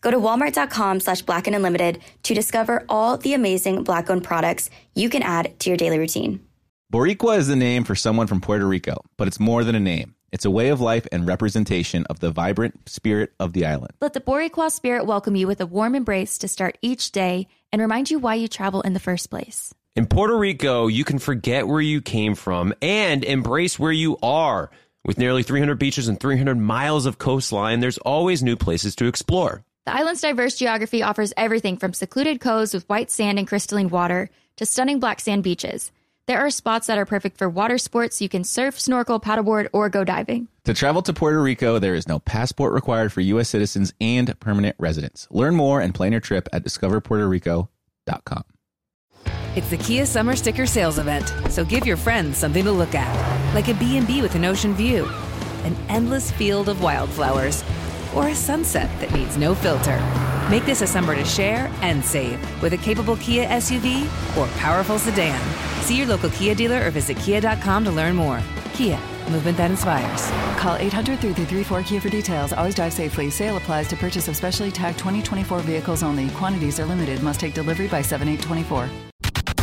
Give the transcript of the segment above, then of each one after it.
Go to walmart.com slash black and unlimited to discover all the amazing black owned products you can add to your daily routine. Boricua is the name for someone from Puerto Rico, but it's more than a name. It's a way of life and representation of the vibrant spirit of the island. Let the Boricua spirit welcome you with a warm embrace to start each day and remind you why you travel in the first place. In Puerto Rico, you can forget where you came from and embrace where you are. With nearly 300 beaches and 300 miles of coastline, there's always new places to explore. The island's diverse geography offers everything from secluded coves with white sand and crystalline water to stunning black sand beaches. There are spots that are perfect for water sports. You can surf, snorkel, paddleboard, or go diving. To travel to Puerto Rico, there is no passport required for U.S. citizens and permanent residents. Learn more and plan your trip at discoverpuertorico.com. It's the Kia Summer Sticker Sales Event, so give your friends something to look at, like a B&B with an ocean view, an endless field of wildflowers, or a sunset that needs no filter. Make this a summer to share and save with a capable Kia SUV or powerful sedan. See your local Kia dealer or visit kia.com to learn more. Kia, movement that inspires. Call 800 334 Kia for details. Always drive safely. Sale applies to purchase of specially tagged 2024 vehicles only. Quantities are limited. Must take delivery by 7824.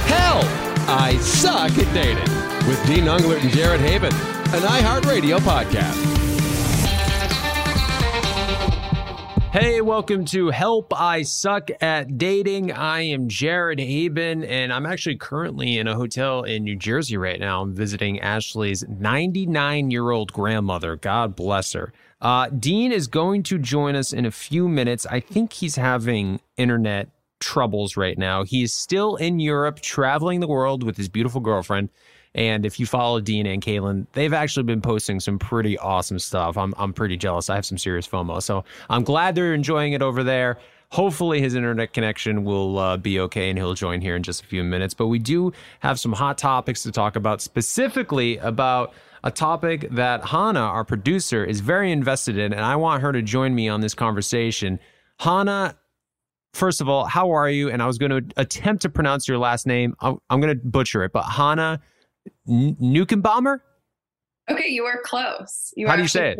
Help! I suck at dating with Dean Unglert and Jared Haibon, an iHeartRadio podcast. Hey, welcome to Help I Suck at Dating. I am Jared Haibon, and I'm actually currently in a hotel in New Jersey right now. I'm visiting Ashley's 99 year old grandmother. God bless her. Uh, Dean is going to join us in a few minutes. I think he's having internet troubles right now. He's still in Europe, traveling the world with his beautiful girlfriend. And if you follow Dean and Caelynn, they've actually been posting some pretty awesome stuff. I'm, I'm pretty jealous. I have some serious FOMO. So I'm glad they're enjoying it over there. Hopefully, his internet connection will uh, be okay and he'll join here in just a few minutes. But we do have some hot topics to talk about, specifically about a topic that Hannah, our producer, is very invested in. And I want her to join me on this conversation. Hannah, first of all, how are you? And I was going to attempt to pronounce your last name. I'm, I'm going to butcher it, but Hannah N- Nukenbaumer? Okay, you are close. You How do you say it?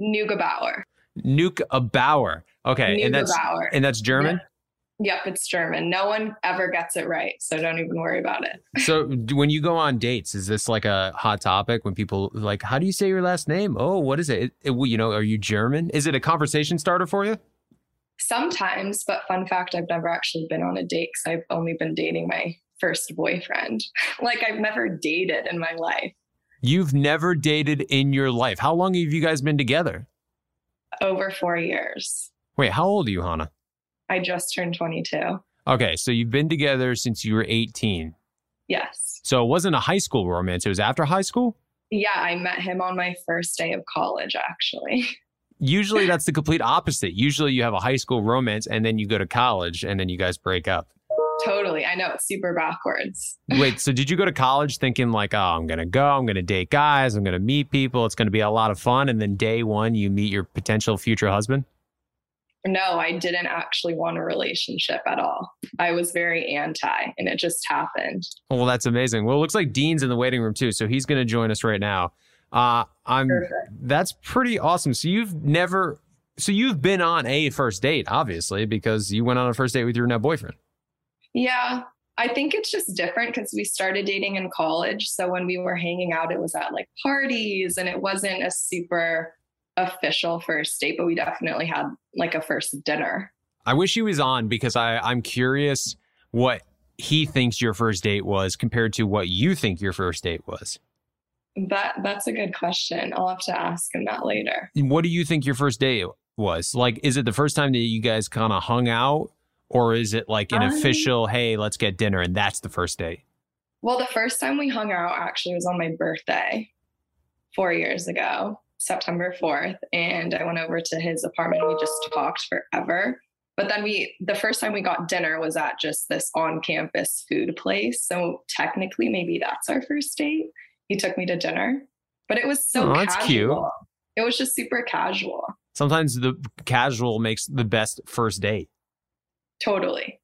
Nugebauer. Nugebauer. Okay, and that's Nugebauer. and that's German. Yep, it's German. No one ever gets it right, so don't even worry about it. So when you go on dates, is this like a hot topic? When people like, how do you say your last name? Oh, what is it? It- it- you know, are you German? Is it a conversation starter for you? Sometimes, but fun fact, I've never actually been on a date because I've only been dating my first boyfriend. like I've never dated in my life. You've never dated in your life. How long have you guys been together? Over four years. Wait, how old are you, Hannah? I just turned 22. Okay, so you've been together since you were 18. Yes. So it wasn't a high school romance. It was after high school? Yeah, I met him on my first day of college, actually. Usually that's the complete opposite. Usually you have a high school romance and then you go to college and then you guys break up. Totally. I know it's super backwards. Wait, so did you go to college thinking like, oh, I'm gonna go, I'm gonna date guys, I'm gonna meet people, it's gonna be a lot of fun, and then day one you meet your potential future husband? No, I didn't actually want a relationship at all. I was very anti, and it just happened. Oh, well, that's amazing. Well, it looks like Dean's in the waiting room too, so he's gonna join us right now. Uh, I'm. That's pretty awesome. So you've never, so you've been on a first date, obviously, because you went on a first date with your now boyfriend. Yeah, I think it's just different because we started dating in college. So when we were hanging out, it was at like parties and it wasn't a super official first date, but we definitely had like a first dinner. I wish he was on because I, I'm curious what he thinks your first date was compared to what you think your first date was. That that's a good question. I'll have to ask him that later. What do you think your first date was? Like, is it the first time that you guys kind of hung out, or is it like an Um, official, hey, let's get dinner, and that's the first date? Well, the first time we hung out actually was on my birthday four years ago, September 4th. And I went over to his apartment and we just talked forever. But then we, the first time we got dinner was at just this on campus food place. So technically, maybe that's our first date. He took me to dinner, but it was so Oh, that's casual. cute. It was just super casual. Sometimes the casual makes the best first date. Totally.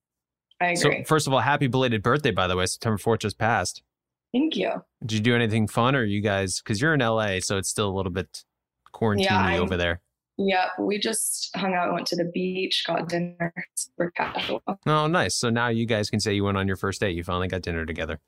I agree. So, first of all, happy belated birthday, by the way. September 4th just passed. Thank you. Did you do anything fun or you guys, because you're in LA, so it's still a little bit quarantine Yeah, over there? Yeah, we just hung out, went to the beach, got dinner, super casual. Oh, nice. So now you guys can say you went on your first date. You finally got dinner together.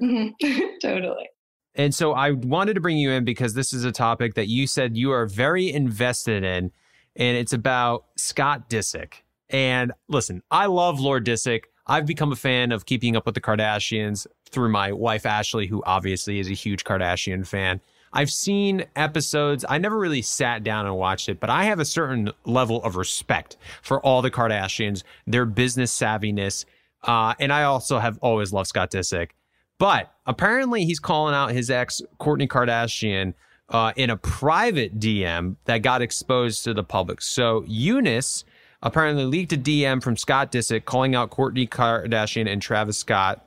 Mhm. totally. And so I wanted to bring you in because this is a topic that you said you are very invested in, and it's about Scott Disick. And listen, I love Lord Disick. I've become a fan of keeping up with the Kardashians through my wife, Ashley, who obviously is a huge Kardashian fan. I've seen episodes. I never really sat down and watched it, but I have a certain level of respect for all the Kardashians, their business savviness. Uh, and I also have always loved Scott Disick. But apparently, he's calling out his ex, Kourtney Kardashian, uh, in a private DM that got exposed to the public. So, Younes apparently leaked a DM from Scott Disick calling out Kourtney Kardashian and Travis Scott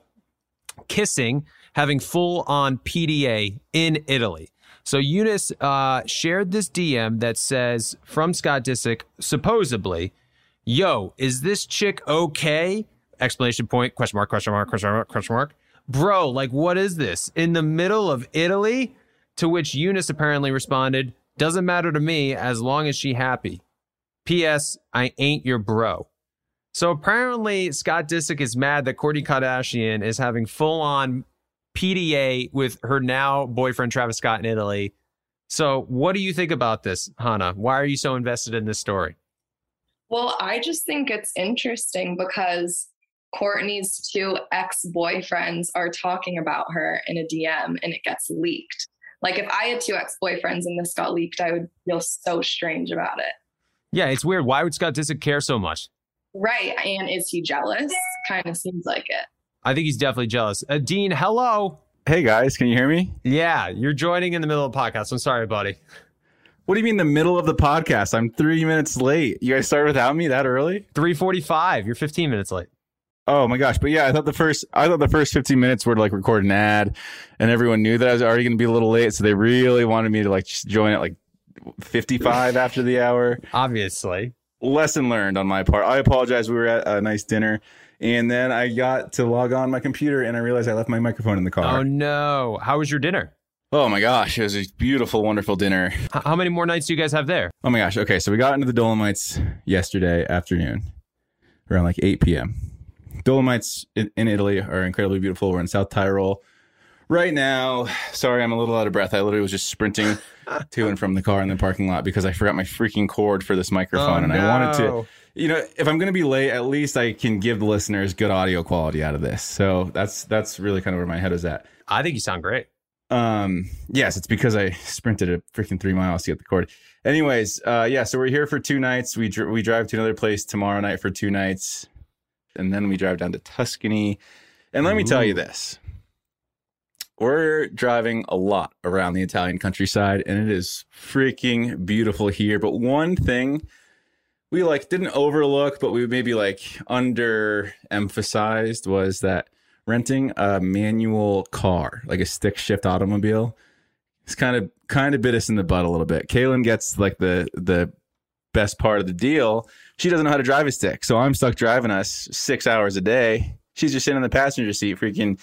kissing, having full on PDA in Italy. So Younes uh, shared this DM that says from Scott Disick, supposedly, "Yo, is this chick okay?" Explanation point! Question mark! Question mark! Question mark! Question mark! Bro, like, what is this in the middle of Italy? To which Younes apparently responded, "Doesn't matter to me as long as she happy." P.S. I ain't your bro. So apparently, Scott Disick is mad that Kourtney Kardashian is having full on PDA with her now boyfriend Travis Scott in Italy. So, what do you think about this, Hannah? Why are you so invested in this story? Well, I just think it's interesting because Kourtney's two ex boyfriends are talking about her in a DM and it gets leaked. Like, if I had two ex boyfriends and this got leaked, I would feel so strange about it. Yeah, it's weird. Why would Scott Disick care so much? Right. And is he jealous? Kind of seems like it. I think he's definitely jealous. Uh, Dean, hello. Hey guys, can you hear me? Yeah, you're joining in the middle of the podcast. I'm sorry, buddy. What do you mean the middle of the podcast? I'm three minutes late. You guys started without me that early? 345. You're 15 minutes late. Oh my gosh! But yeah, I thought the first I thought the first 15 minutes were to like record an ad, and everyone knew that I was already going to be a little late, so they really wanted me to like just join at like 55 after the hour. Obviously. Lesson learned on my part. I apologize. We were at a nice dinner, and then I got to log on my computer, and I realized I left my microphone in the car. Oh, no. How was your dinner? Oh my gosh! It was a beautiful, wonderful dinner. H- how many more nights do you guys have there? Oh my gosh. Okay. So we got into the Dolomites yesterday afternoon around like 8 p.m. Dolomites in, in Italy are incredibly beautiful. We're in South Tyrol right now. Sorry, I'm a little out of breath. I literally was just sprinting to and from the car in the parking lot because I forgot my freaking cord for this microphone. Oh, and I wanted to, you know, if I'm going to be late, at least I can give the listeners good audio quality out of this. So that's, that's really kind of where my head is at. I think you sound great. Um, yes, it's because I sprinted a freaking three miles to get the cord. Anyways, uh, yeah, so we're here for two nights. We dr- we drive to another place tomorrow night for two nights, and then we drive down to Tuscany. And let me tell you this: we're driving a lot around the Italian countryside, and it is freaking beautiful here. But one thing we like didn't overlook, but we maybe like under emphasized was that renting a manual car, like a stick shift automobile, it's kind of kind of bit us in the butt a little bit. Caelynn gets like the the best part of the deal. She doesn't know how to drive a stick, so I'm stuck driving us six hours a day. She's just sitting in the passenger seat, freaking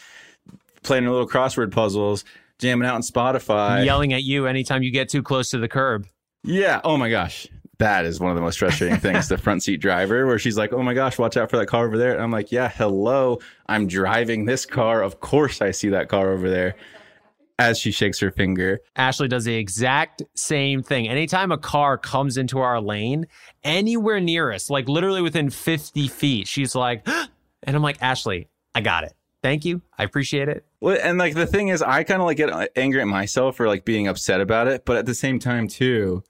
playing little crossword puzzles, jamming out on Spotify. Yelling at you anytime you get too close to the curb. Yeah. Oh my gosh. That is one of the most frustrating things, the front seat driver, where she's like, Oh my gosh, watch out for that car over there. And I'm like, Yeah, hello. I'm driving this car. Of course I see that car over there. As she shakes her finger. Ashley does the exact same thing. Anytime a car comes into our lane, anywhere near us, like literally within 50 feet, she's like, and I'm like, Ashley, I got it. Thank you. I appreciate it. Well, and like the thing is, I kind of like get angry at myself for like being upset about it, but at the same time too,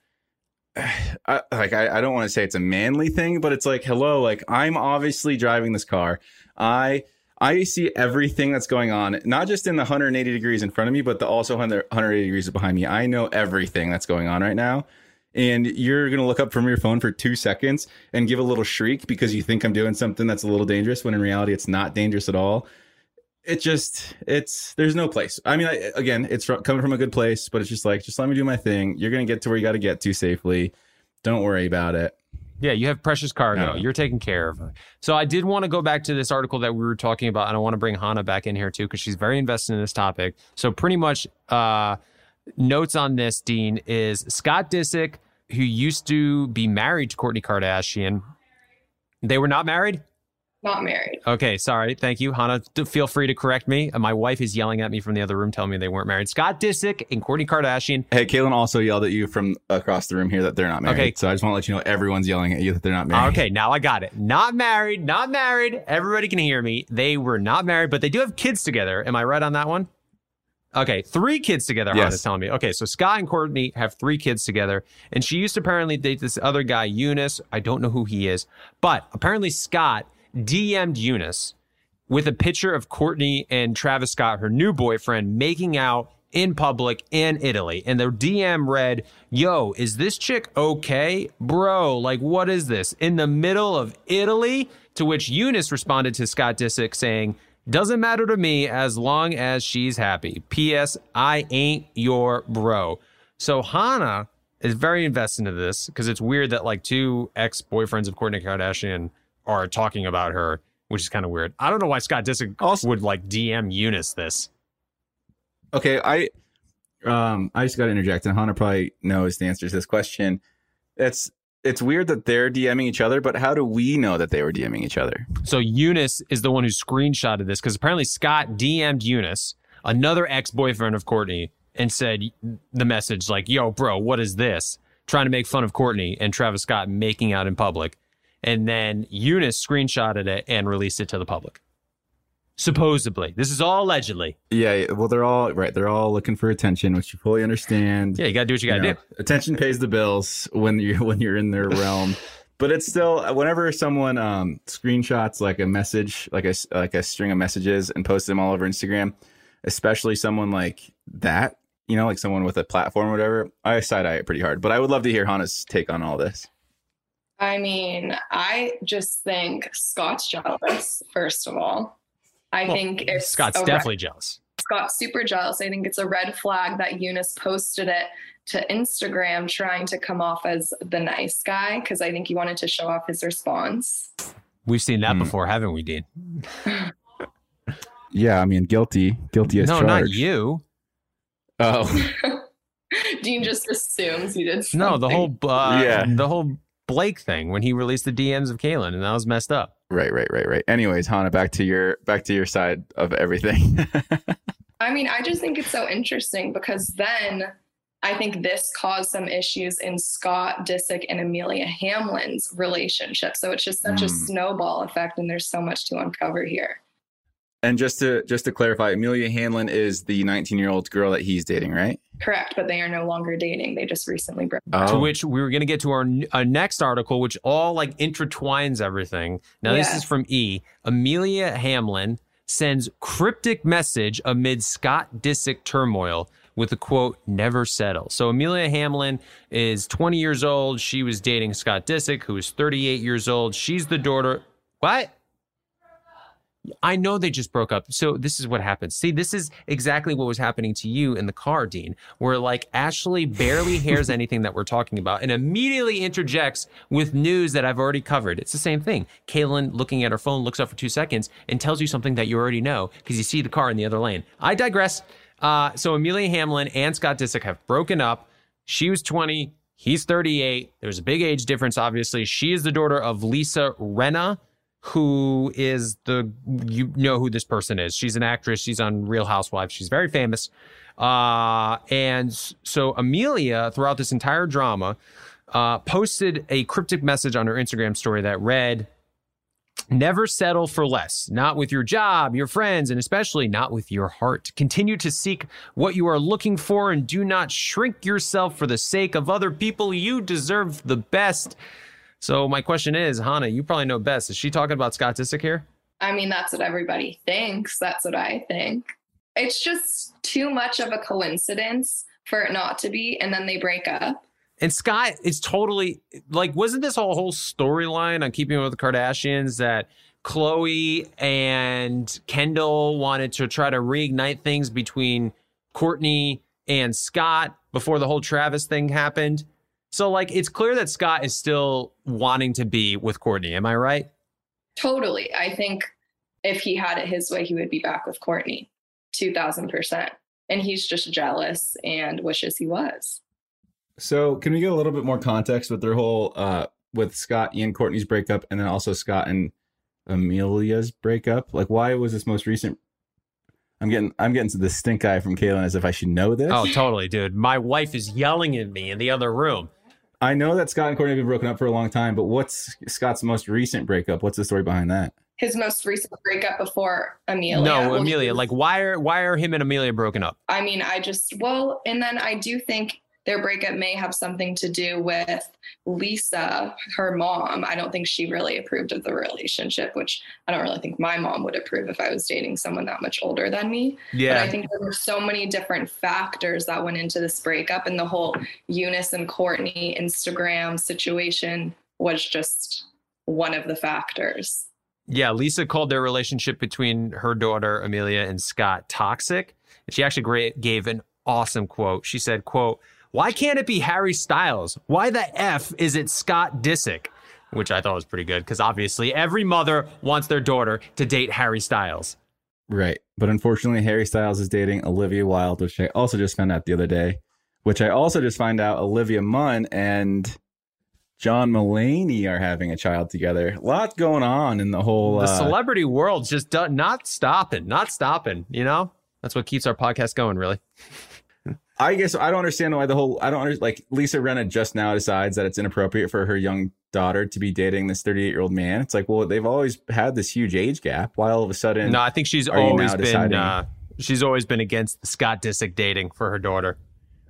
I, like I, I don't want to say it's a manly thing, but it's like, hello, like I'm obviously driving this car. I I see everything that's going on, not just in the 180 degrees in front of me, but the also 100 180 degrees behind me. I know everything that's going on right now. and you're going to look up from your phone for two seconds and give a little shriek because you think I'm doing something that's a little dangerous when in reality it's not dangerous at all. It just, it's, there's no place. I mean, I, again, it's fr- coming from a good place, but it's just like, just let me do my thing. You're going to get to where you got to get to safely. Don't worry about it. Yeah, you have precious cargo. Yeah. You're taking care of her. So I did want to go back to this article that we were talking about, and I want to bring Hannah back in here too because she's very invested in this topic. So pretty much, uh, notes on this, Dean, is Scott Disick, who used to be married to Kourtney Kardashian. They were not married. Not married. Okay, sorry. Thank you, Hannah. Feel free to correct me. My wife is yelling at me from the other room, telling me they weren't married. Scott Disick and Kourtney Kardashian. Hey, Caelynn also yelled at you from across the room here that they're not married. Okay. So I just want to let you know everyone's yelling at you that they're not married. Okay, now I got it. Not married, not married. Everybody can hear me. They were not married, but they do have kids together. Am I right on that one? Okay, three kids together. Yes. Hannah's telling me. Okay, so Scott and Kourtney have three kids together, and she used to apparently date this other guy, Younes. I don't know who he is, but apparently Scott DM'd Younes with a picture of Kourtney and Travis Scott, her new boyfriend, making out in public in Italy. And the DM read, Yo, is this chick okay? Bro, like, what is this? In the middle of Italy? To which Younes responded to Scott Disick saying, Doesn't matter to me as long as she's happy. P.S. I ain't your bro. So Hannah is very invested into this because it's weird that like two ex boyfriends of Kourtney Kardashian are talking about her, which is kind of weird. I don't know why Scott Disick Also- would like DM Younes this. Okay, I um I just got to interject, and Hannah probably knows the answer to this question. It's it's weird that they're DMing each other, but how do we know that they were DMing each other? So Younes is the one who screenshotted this because apparently Scott DM'd Younes, another ex boyfriend of Kourtney, and said the message like, "Yo, bro, what is this?" Trying to make fun of Kourtney and Travis Scott making out in public, and then Younes screenshotted it and released it to the public. Supposedly, this is all allegedly. Yeah, well, they're all right. They're all looking for attention, which you fully understand. Yeah, you gotta do what you gotta You know, do. Attention pays the bills when you're when you're in their realm. But it's still whenever someone um, screenshots like a message, like a like a string of messages, and posts them all over Instagram, especially someone like that, you know, like someone with a platform or whatever. I side eye it pretty hard. But I would love to hear Hannah's take on all this. I mean, I just think Scott's jealous, first of all. I Well, think it's Scott's a red- definitely jealous. Scott's super jealous. I think it's a red flag that Younes posted it to Instagram trying to come off as the nice guy because I think he wanted to show off his response. We've seen that Hmm. before, haven't we, Dean? Yeah, I mean, guilty, guilty as no, charged. not you. Oh, Dean just assumes he did something. No, the whole uh, Yeah. the whole Blake thing when he released the DMs of Caelynn, and that was messed up. right, right, right, right. Anyways, Hannah, back to your back to your side of everything. I mean, I just think it's so interesting because then I think this caused some issues in Scott Disick and Amelia Hamlin's relationship. So it's just such a Mm. snowball effect, and there's so much to uncover here. And just to just to clarify, Amelia Hamlin is the 19 year old girl that he's dating, right? Correct, but they are no longer dating. They just recently broke. Oh, To which we were going to get to our, our next article, which all like intertwines everything. Now, this is from E. Amelia Hamlin sends cryptic message amid Scott Disick turmoil with the quote, never settle. So, Amelia Hamlin is 20 years old. She was dating Scott Disick, who is 38 years old. She's the daughter. What? I know they just broke up. So this is what happens. See, this is exactly what was happening to you in the car, Dean, where like Ashley barely hears anything that we're talking about and immediately interjects with news that I've already covered. It's the same thing. Caelynn looking at her phone looks up for two seconds and tells you something that you already know because you see the car in the other lane. I digress. Uh, so Amelia Hamlin and Scott Disick have broken up. She was 20. He's 38. There's a big age difference, obviously. She is the daughter of Lisa Rinna, who is the you know who this person is. She's an actress. She's on Real Housewives. She's very famous. Uh, and so Amelia, throughout this entire drama, uh, posted a cryptic message on her Instagram story that read, Never settle for less, not with your job, your friends, and especially not with your heart. Continue to seek what you are looking for and do not shrink yourself for the sake of other people. You deserve the best. So, my question is, Hannah, you probably know best. Is she talking about Scott Disick here? I mean, that's what everybody thinks. That's what I think. It's just too much of a coincidence for it not to be, and then they break up. And Scott is totally like, wasn't this whole whole storyline on Keeping Up with the Kardashians that Khloé and Kendall wanted to try to reignite things between Kourtney and Scott before the whole Travis thing happened? So, like, it's clear that Scott is still wanting to be with Kourtney. Am I right? Totally. I think if he had it his way, he would be back with Kourtney 2000%. And he's just jealous and wishes he was. So, can we get a little bit more context with their whole uh with Scott and Kourtney's breakup, and then also Scott and Amelia's breakup? Like, why was this most recent? I'm getting I'm getting to the stink eye from Caelynn as if I should know this. Oh, totally, dude. My wife is yelling at me in the other room. I know that Scott and Kourtney have been broken up for a long time, but what's Scott's most recent breakup? What's the story behind that? His most recent breakup before Amelia. No, Well, Amelia. Like, why are why are him and Amelia broken up? I mean, I just, well, and then I do think their breakup may have something to do with Lisa, her mom. I don't think she really approved of the relationship, which I don't really think my mom would approve if I was dating someone that much older than me. But Yeah. I think there were so many different factors that went into this breakup, and the whole Younes and Kourtney Instagram situation was just one of the factors. Yeah, Lisa called their relationship between her daughter Amelia and Scott toxic. And she actually gave an awesome quote. She said, "quote Why can't it be Harry Styles? Why the f is it Scott Disick?" Which I thought was pretty good because obviously every mother wants their daughter to date Harry Styles. Right. But unfortunately, Harry Styles is dating Olivia Wilde, which I also just found out the other day. Which I also just find out Olivia Munn and John Mulaney are having a child together. A lot going on in the whole. The uh, celebrity world's just not stopping, not stopping. You know, that's what keeps our podcast going. Really. I guess I don't understand why the whole. I don't under, like Lisa Rinna just now decides that it's inappropriate for her young daughter to be dating this 38 year old man. It's like, well, they've always had this huge age gap. Why all of a sudden? No, I think she's always been deciding- uh, she's always been against the Scott Disick dating for her daughter.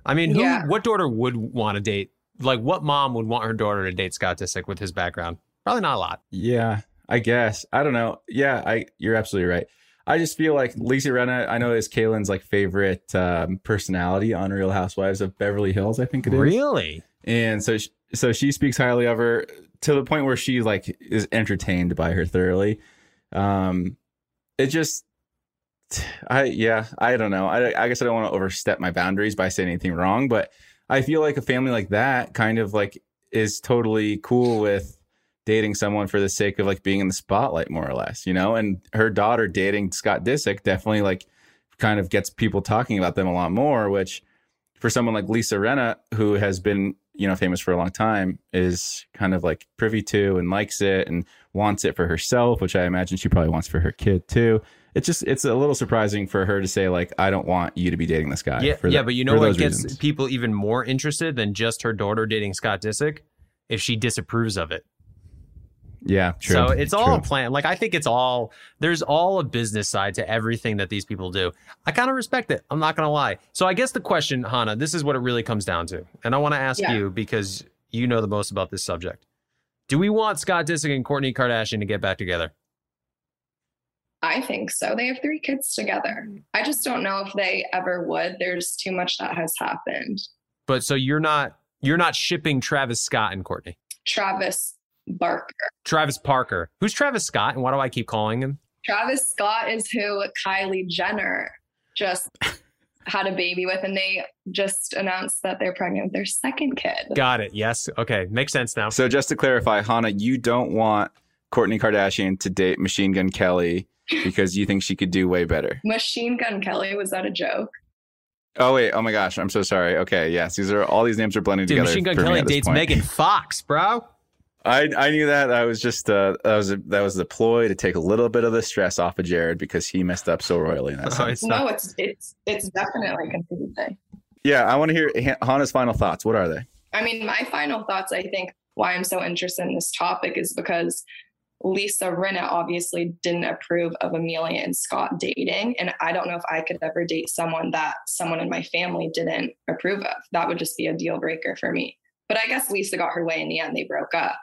I mean, who Yeah. what daughter would want to date? Like, what mom would want her daughter to date Scott Disick with his background? Probably not a lot. Yeah, I guess. I don't know. Yeah, I you're absolutely right. I just feel like Lisa Rinna, I know is Caelynn's like favorite um, personality on Real Housewives of Beverly Hills, I think it is. Really? And so she, so she speaks highly of her to the point where she like is entertained by her thoroughly. Um it just I yeah, I don't know. I I guess I don't want to overstep my boundaries by saying anything wrong, but I feel like a family like that kind of like is totally cool with dating someone for the sake of like being in the spotlight more or less, you know? And her daughter dating Scott Disick definitely like kind of gets people talking about them a lot more, which for someone like Lisa Rinna, who has been, you know, famous for a long time, is kind of like privy to and likes it and wants it for herself, which I imagine she probably wants for her kid too. It's just it's a little surprising for her to say like, I don't want you to be dating this guy. Yeah, for yeah, but you know what gets reasons. people even more interested than just her daughter dating Scott Disick? If she disapproves of it. Yeah, true. So it's all true. a plan. Like I think it's all there's all a business side to everything that these people do. I kind of respect it. I'm not gonna lie. So I guess the question, Hannah, this is what it really comes down to, and I want to ask Yeah. you because you know the most about this subject. Do we want Scott Disick and Kourtney Kardashian to get back together? I think so. They have three kids together. I just don't know if they ever would. There's too much that has happened. But so you're not you're not shipping Travis Scott and Kourtney. Travis Barker. Travis Parker. Who's Travis Scott, and why do I keep calling him? Travis Scott is who Kylie Jenner just had a baby with, and they just announced that they're pregnant with their second kid. Got it. Yes. Okay. Makes sense now. So just to clarify, Hannah, you don't want Kourtney Kardashian to date Machine Gun Kelly because you think she could do way better. Machine Gun Kelly, was that a joke? Oh wait, oh my gosh, I'm so sorry. Okay, yes, these are all these names are blending Dude, together. Machine Gun for me Kelly at this dates point. Megan Fox, bro. I I knew that. I was just uh that was a, that was the ploy to take a little bit of the stress off of Jared because he messed up so royally in that Oh, it's not- No, it's it's it's definitely a confusing. Yeah, I want to hear Hannah's final thoughts. What are they? I mean, my final thoughts, I think, why I'm so interested in this topic is because Lisa Rinna obviously didn't approve of Amelia and Scott dating. And I don't know if I could ever date someone that someone in my family didn't approve of. That would just be a deal breaker for me. But I guess Lisa got her way in the end. They broke up.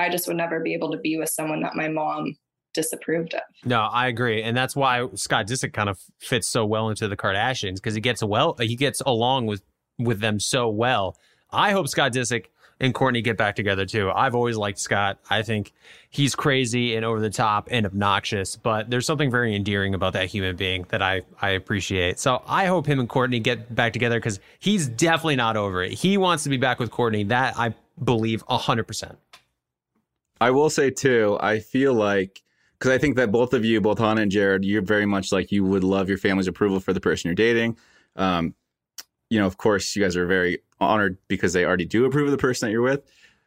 I just would never be able to be with someone that my mom disapproved of. No, I agree, and that's why Scott Disick kind of fits so well into the Kardashians because he gets well, he gets along with with them so well. I hope Scott Disick and Kourtney get back together too. I've always liked Scott. I think he's crazy and over the top and obnoxious, but there's something very endearing about that human being that I, I appreciate. So I hope him and Kourtney get back together because he's definitely not over it. He wants to be back with Kourtney. That I believe 100%. I will say too, I feel like because I think that both of you, both Hannah and Jared, you're very much like you would love your family's approval for the person you're dating. Um, you know, of course, you guys are very honored because they already do approve of the person that you're with.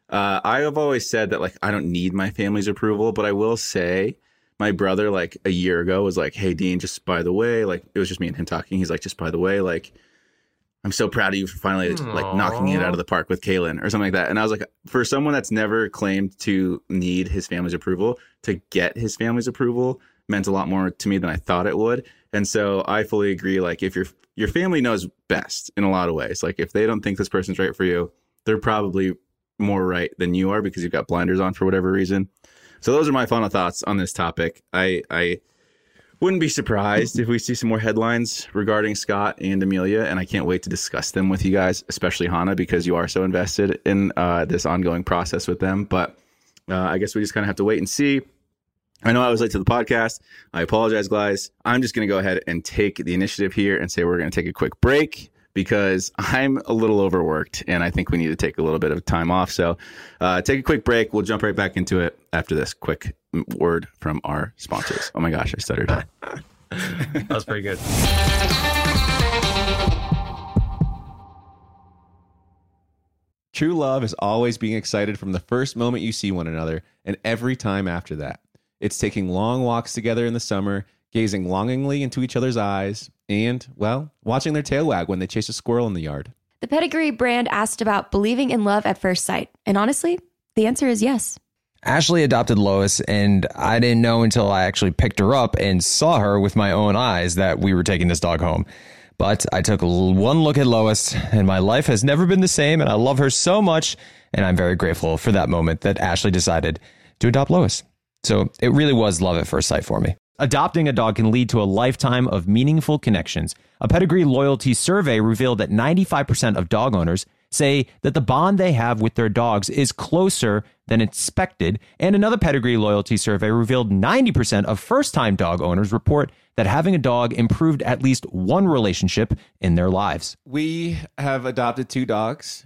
Uh, I have always said that like I don't need my family's approval, but I will say my brother like a year ago was like, "Hey Dean, just by the way, like it was just me and him talking. He's like, just by the way, like I'm so proud of you for finally like knocking it out of the park with Caelynn or something like that." And I was like, for someone that's never claimed to need his family's approval, to get his family's approval meant a lot more to me than I thought it would. And so I fully agree. Like if your your family knows best in a lot of ways. Like if they don't think this person's right for you, they're probably more right than you are because you've got blinders on for whatever reason. So those are my final thoughts on this topic. I I wouldn't be surprised if we see some more headlines regarding Scott and Amelia, and I can't wait to discuss them with you guys, especially Hannah, because you are so invested in uh, this ongoing process with them. But uh, I guess we just kind of have to wait and see. I know I was late to the podcast. I apologize, guys. I'm just going to go ahead and take the initiative here and say we're going to take a quick break because I'm a little overworked and I think we need to take a little bit of time off. So, uh, take a quick break. We'll jump right back into it after this quick word from our sponsors. Oh my gosh, I stuttered. that was pretty good. True love is always being excited from the first moment you see one another and every time after that. It's taking long walks together in the summer, gazing longingly into each other's eyes, and, well, watching their tail wag when they chase a squirrel in the yard. The Pedigree brand asked about believing in love at first sight. And honestly, the answer is yes. Ashley adopted Lois, and I didn't know until I actually picked her up and saw her with my own eyes that we were taking this dog home. But I took one look at Lois, and my life has never been the same, and I love her so much. And I'm very grateful for that moment that Ashley decided to adopt Lois. So it really was love at first sight for me. Adopting a dog can lead to a lifetime of meaningful connections. A pedigree loyalty survey revealed that 95% of dog owners say that the bond they have with their dogs is closer than expected. And another pedigree loyalty survey revealed 90% of first time dog owners report that having a dog improved at least one relationship in their lives. We have adopted two dogs.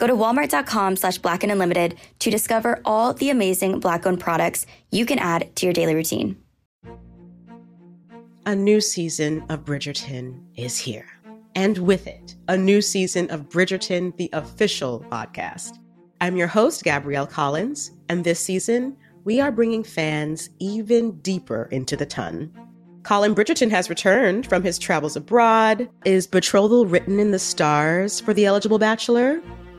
Go to walmart.com slash black and unlimited to discover all the amazing black owned products you can add to your daily routine. A new season of Bridgerton is here. And with it, a new season of Bridgerton, the official podcast. I'm your host, Gabrielle Collins, and this season, we are bringing fans even deeper into the ton. Colin Bridgerton has returned from his travels abroad. Is betrothal written in the stars for the eligible bachelor?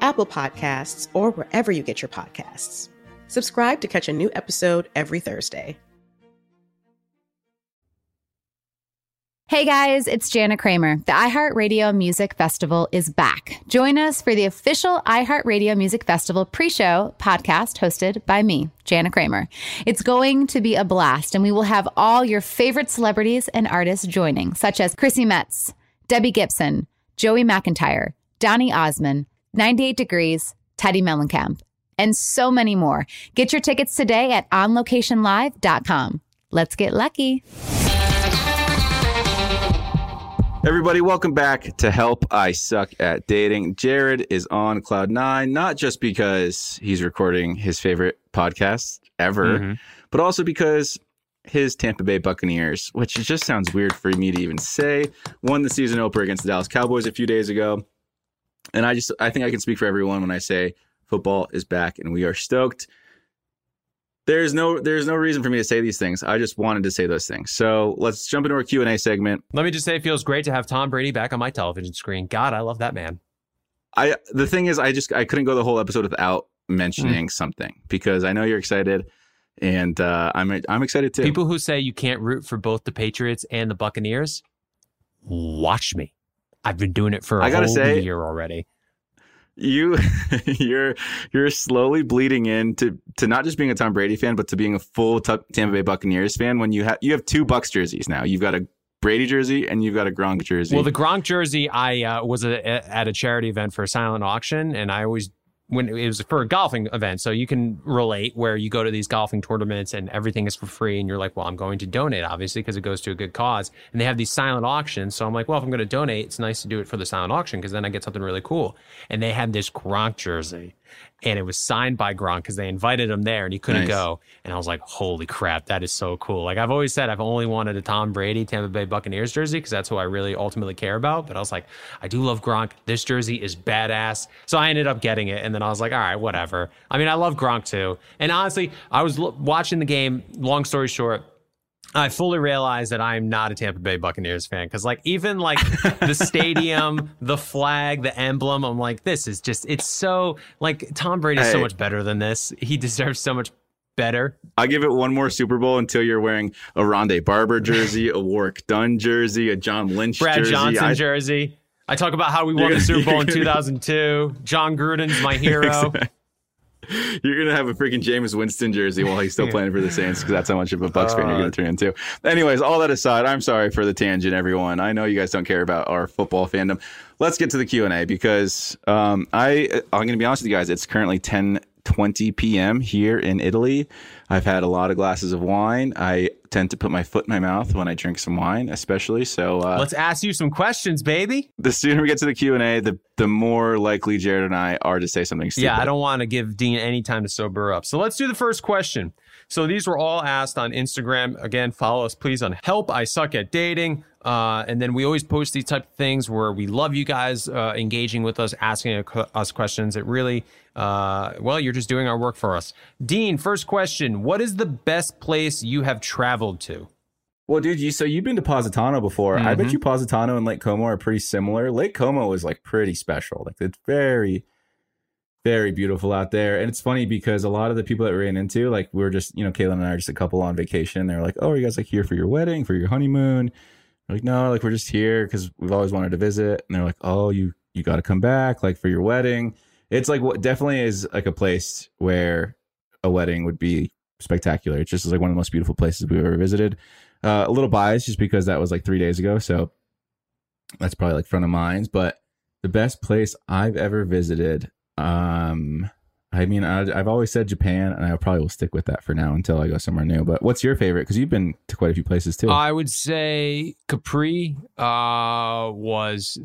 Apple Podcasts, or wherever you get your podcasts. Subscribe to catch a new episode every Thursday. Hey guys, it's Jana Kramer. The iHeartRadio Music Festival is back. Join us for the official iHeartRadio Music Festival pre show podcast hosted by me, Jana Kramer. It's going to be a blast, and we will have all your favorite celebrities and artists joining, such as Chrissy Metz, Debbie Gibson, Joey McIntyre, Donny Osmond, 98 Degrees, Teddi Mellencamp, and so many more. Get your tickets today at onlocationlive.com. Let's get lucky. Everybody, welcome back to Help I Suck at Dating. Jared is on Cloud Nine, not just because he's recording his favorite podcast ever, Mm-hmm. but also because his Tampa Bay Buccaneers, which just sounds weird for me to even say, won the season opener against the Dallas Cowboys a few days ago. And I just, I think I can speak for everyone when I say football is back and we are stoked. There's no there's no reason for me to say these things. I just wanted to say those things. So let's jump into our Q and A segment. Let me just say, it feels great to have Tom Brady back on my television screen. God, I love that man. I the thing is, I just I couldn't go the whole episode without mentioning something because I know you're excited, and uh, I'm I'm excited too. People who say you can't root for both the Patriots and the Buccaneers, watch me. I've been doing it for a whole say- year already. you you're you're slowly bleeding into to not just being a Tom Brady fan, but to being a full t- Tampa Bay Buccaneers fan. When you have you have two Bucks jerseys now, you've got a Brady jersey and you've got a Gronk jersey. Well, the Gronk jersey, I uh, was a, at a charity event for a silent auction, and I always when it was for a golfing event, so you can relate where you go to these golfing tournaments and everything is for free, and you're like, well, I'm going to donate, obviously, because it goes to a good cause, and they have these silent auctions. So I'm like, well, if I'm going to donate, it's nice to do it for the silent auction because then I get something really cool. And they had this Gronk jersey, and it was signed by Gronk because they invited him there, and he couldn't Nice. go. And I was like, holy crap, that is so cool. Like I've always said, I've only wanted a Tom Brady Tampa Bay Buccaneers jersey because that's who I really ultimately care about. But I was like, I do love Gronk. This jersey is badass. So I ended up getting it. And then I was like, all right, whatever. I mean, I love Gronk too. And honestly, I was l- watching the game. Long story short, I fully realize that I'm not a Tampa Bay Buccaneers fan because, like, even like the stadium, the flag, the emblem, I'm like, this is just, it's so like Tom Brady's so Hey. much better than this. He deserves so much better. I give it one more Super Bowl until you're wearing a Rondé Barber jersey, a Warwick Dunn jersey, a John Lynch Brad jersey. Johnson I- jersey. I talk about how we won the Super Bowl in gonna- 2002. Jon Gruden's my hero. You're gonna have a freaking Jameis Winston jersey while he's still playing for the Saints because that's how much of a Bucks fan you're Uh, gonna turn into. Anyways, all that aside, I'm sorry for the tangent, everyone. I know you guys don't care about our football fandom. Let's get to the Q and A because um, I I'm gonna be honest with you guys. It's currently 10:20 p.m. here in Italy. I've had a lot of glasses of wine. I tend to put my foot in my mouth when I drink some wine, especially. So uh, Let's ask you some questions, baby. the sooner we get to the Q and A, the the more likely Jared and I are to say something stupid. Yeah, I don't want to give Dean any time to sober up. So let's do the first question. So these were all asked on Instagram. Again, follow us please on Help I Suck at Dating. Uh, and then we always post these type of things where we love you guys uh, engaging with us, asking us questions. It really, uh, well, you're just doing our work for us. Dean, first question: What is the best place you have traveled to? Well, dude, you so you've been to Positano before. I bet Mhm. you Positano and Lake Como are pretty similar. Lake Como is like pretty special. Like it's very, very beautiful out there. And it's funny because a lot of the people that we ran into, like we were just, you know, Caelynn and I are just a couple on vacation. They're like, "Oh, are you guys like here for your wedding, for your honeymoon?" We're like, no, like we're just here because we've always wanted to visit. And they're like, "Oh, you you got to come back, like for your wedding." It's like what definitely is like a place where a wedding would be spectacular. It's just like one of the most beautiful places we've ever visited. Uh, a little biased just because that was like three days ago, so that's probably like front of minds. But the best place I've ever visited, um, I mean, I, I've always said Japan, and I probably will stick with that for now until I go somewhere new. But what's your favorite? Because you've been to quite a few places too. I would say Capri uh, was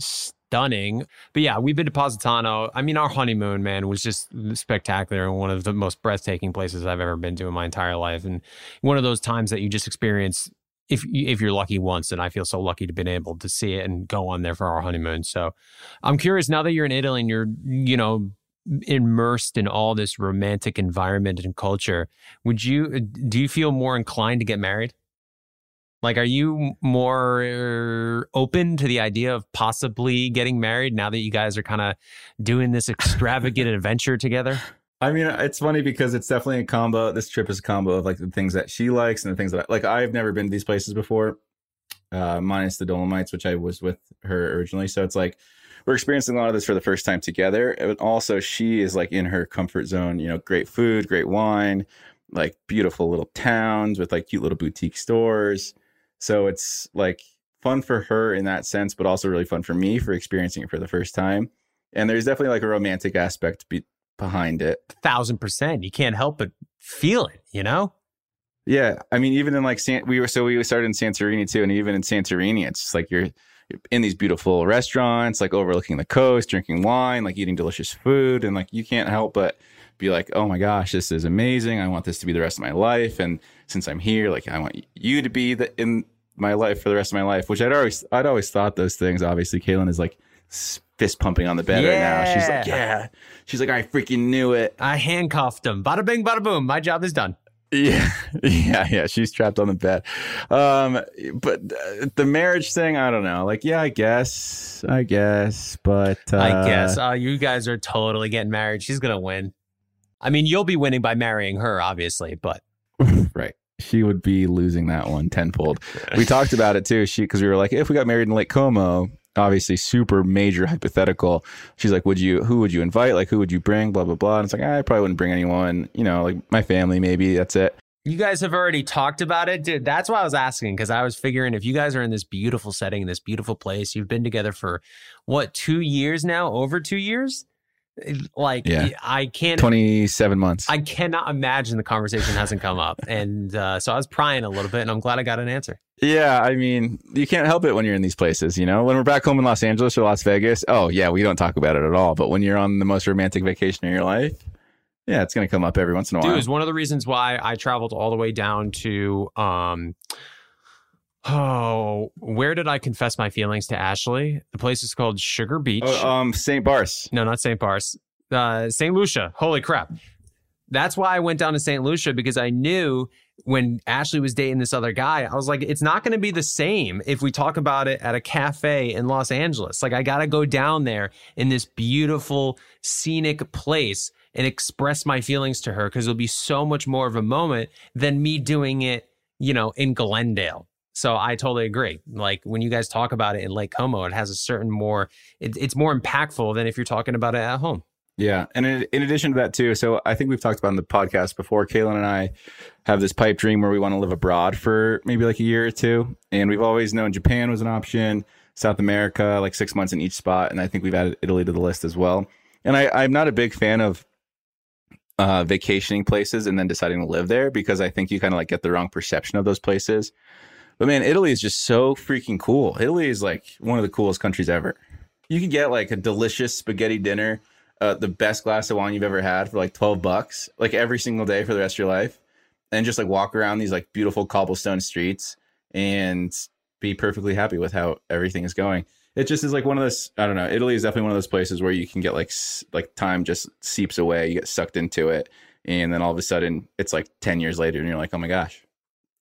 stunning. But yeah, we've been to Positano. I mean, our honeymoon, man, was just spectacular and one of the most breathtaking places I've ever been to in my entire life. And one of those times that you just experience if if you're lucky once, and I feel so lucky to have been able to see it and go on there for our honeymoon. So I'm curious now that you're in Italy and you're, you know, immersed in all this romantic environment and culture, would you uh, do you feel more inclined to get married? Like, are you more uh, open to the idea of possibly getting married now that you guys are kind of doing this extravagant adventure together? I mean, uh, it's funny because it's definitely a combo. This trip is a combo of like the things that she likes and the things that I like. I've never been to these places before, uh, minus the Dolomites, which I was with her originally. So it's like we're experiencing a lot of this for the first time together. And also, she is like in her comfort zone. You know, great food, great wine, like beautiful little towns with like cute little boutique stores. So it's like fun for her in that sense, but also really fun for me for experiencing it for the first time. And there's definitely like a romantic aspect be- behind it. Thousand percent. You can't help but feel it, you know? Yeah. I mean, even in like, San- we were, so we started in Santorini too. And even in Santorini, it's just like you're, in these beautiful restaurants, like overlooking the coast, drinking wine, like eating delicious food. And like, you can't help but be like, oh my gosh, this is amazing. I want this to be the rest of my life. And since I'm here, like, I want you to be the, in my life for the rest of my life, which I'd always, I'd always thought those things. Obviously, Caelynn is like, fist pumping on the bed right now. She's like, yeah. She's like, I freaking knew it. I handcuffed him. Bada bing, bada boom. My job is done. Yeah, yeah, yeah. She's trapped on the bed. Um, but the marriage thing, I don't know. Like, yeah, I guess, I guess, but uh, I guess uh, you guys are totally getting married. She's gonna win. I mean, you'll be winning by marrying her, obviously, but right. She would be losing that one tenfold. we talked about it too. She because we were like, if we got married in Lake Como, obviously super major hypothetical. She's like, would you, who would you invite? Like, who would you bring? Blah, blah, blah. And it's like, ah, I probably wouldn't bring anyone, you know, like my family, maybe that's it. You guys have already talked about it, dude. That's why I was asking because I was figuring if you guys are in this beautiful setting, in this beautiful place, you've been together for what, two years now? Over two years? Like yeah. I can't 27 months. I cannot imagine the conversation hasn't come up. And uh, so I was prying a little bit and I'm glad I got an answer. Yeah, I mean, you can't help it when you're in these places, you know. When we're back home in Los Angeles or Las Vegas, oh yeah, we don't talk about it at all. But when you're on the most romantic vacation of your life, yeah, it's going to come up every once in a while. Dude, it's one of the reasons why I traveled all the way down to um Oh, where did I confess my feelings to Ashley? The place is called Sugar Beach. Oh, um, St. Barts. No, not St. Barts. Uh, St. Lucia. Holy crap. That's why I went down to St. Lucia because I knew when Ashley was dating this other guy, I was like, it's not going to be the same if we talk about it at a cafe in Los Angeles. Like, I got to go down there in this beautiful, scenic place and express my feelings to her because it'll be so much more of a moment than me doing it, you know, in Glendale. So I totally agree. Like when you guys talk about it in Lake Como, it has a certain more, it, it's more impactful than if you're talking about it at home. Yeah. And in, in, addition to that, too, so I think we've talked about in the podcast before, Caelynn and I have this pipe dream where we want to live abroad for maybe like a year or two. And we've always known Japan was an option, South America, like six months in each spot. And I think we've added Italy to the list as well. And I, I'm not a big fan of uh, vacationing places and then deciding to live there because I think you kind of like get the wrong perception of those places. But man, Italy is just so freaking cool. Italy is like one of the coolest countries ever. You can get like a delicious spaghetti dinner, uh, the best glass of wine you've ever had for like 12 bucks, like every single day for the rest of your life. And just like walk around these like beautiful cobblestone streets and be perfectly happy with how everything is going. It just is like one of those, I don't know. Italy is definitely one of those places where you can get like, like time just seeps away. You get sucked into it. And then all of a sudden it's like 10 years later and you're like, oh my gosh,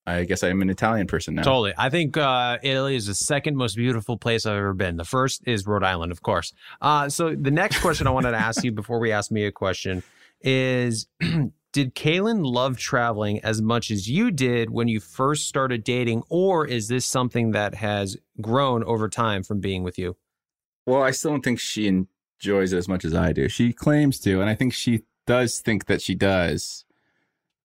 I guess I'm an Italian person now. Totally. I think uh, Italy is the second most beautiful place I've ever been. The first is Rhode Island, of course. Uh, so the next question I wanted to ask you before we ask me a question is Did Caelynn love traveling as much as you did when you first started dating, or is this something that has grown over time from being with you? Well, I still don't think she enjoys it as much as I do. She claims to, and I think she does think that she does.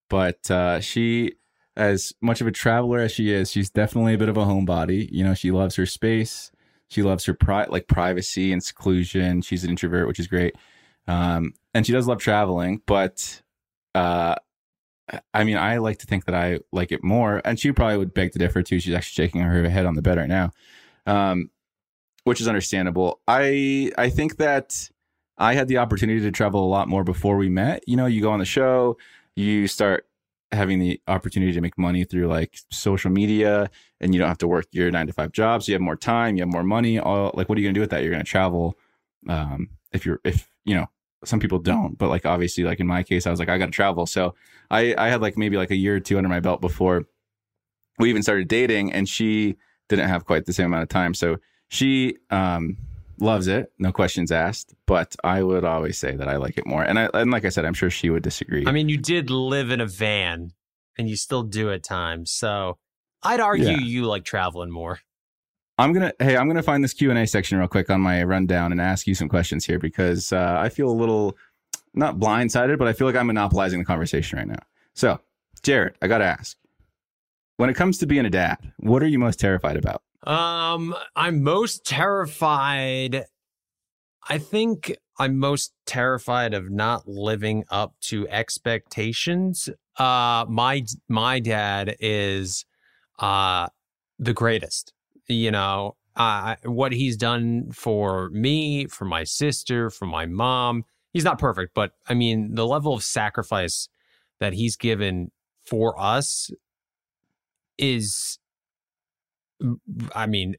But uh, she as much of a traveler as she is, she's definitely a bit of a homebody. You know, she loves her space. She loves her pri- like privacy and seclusion. She's an introvert, which is great. Um, and she does love traveling, but uh, I mean, I like to think that I like it more, and she probably would beg to differ too. She's actually shaking her head on the bed right now, um, which is understandable. I I think that I had the opportunity to travel a lot more before we met. You know, you go on the show, you start having the opportunity to make money through like social media and you don't have to work your nine to five jobs. You have more time, you have more money. All like, what are you gonna do with that? You're gonna travel. Um, if you're, if you know, some people don't, but like obviously, like in my case, I was like, I gotta travel. So I, I had like maybe like a year or two under my belt before we even started dating, and she didn't have quite the same amount of time. So she, um, loves it, no questions asked. But I would always say that I like it more. And I and like I said, I'm sure she would disagree. I mean, you did live in a van, and you still do at times. So I'd argue Yeah. you like traveling more. I'm gonna hey, I'm gonna find this Q and A section real quick on my rundown and ask you some questions here because uh, I feel a little not blindsided, but I feel like I'm monopolizing the conversation right now. So, Jared, I gotta ask, when it comes to being a dad, what are you most terrified about? Um, I'm most terrified. I think I'm most terrified of not living up to expectations. Uh, my my dad is uh the greatest. You know, uh, what he's done for me, for my sister, for my mom. He's not perfect, but I mean, the level of sacrifice that he's given for us is I mean,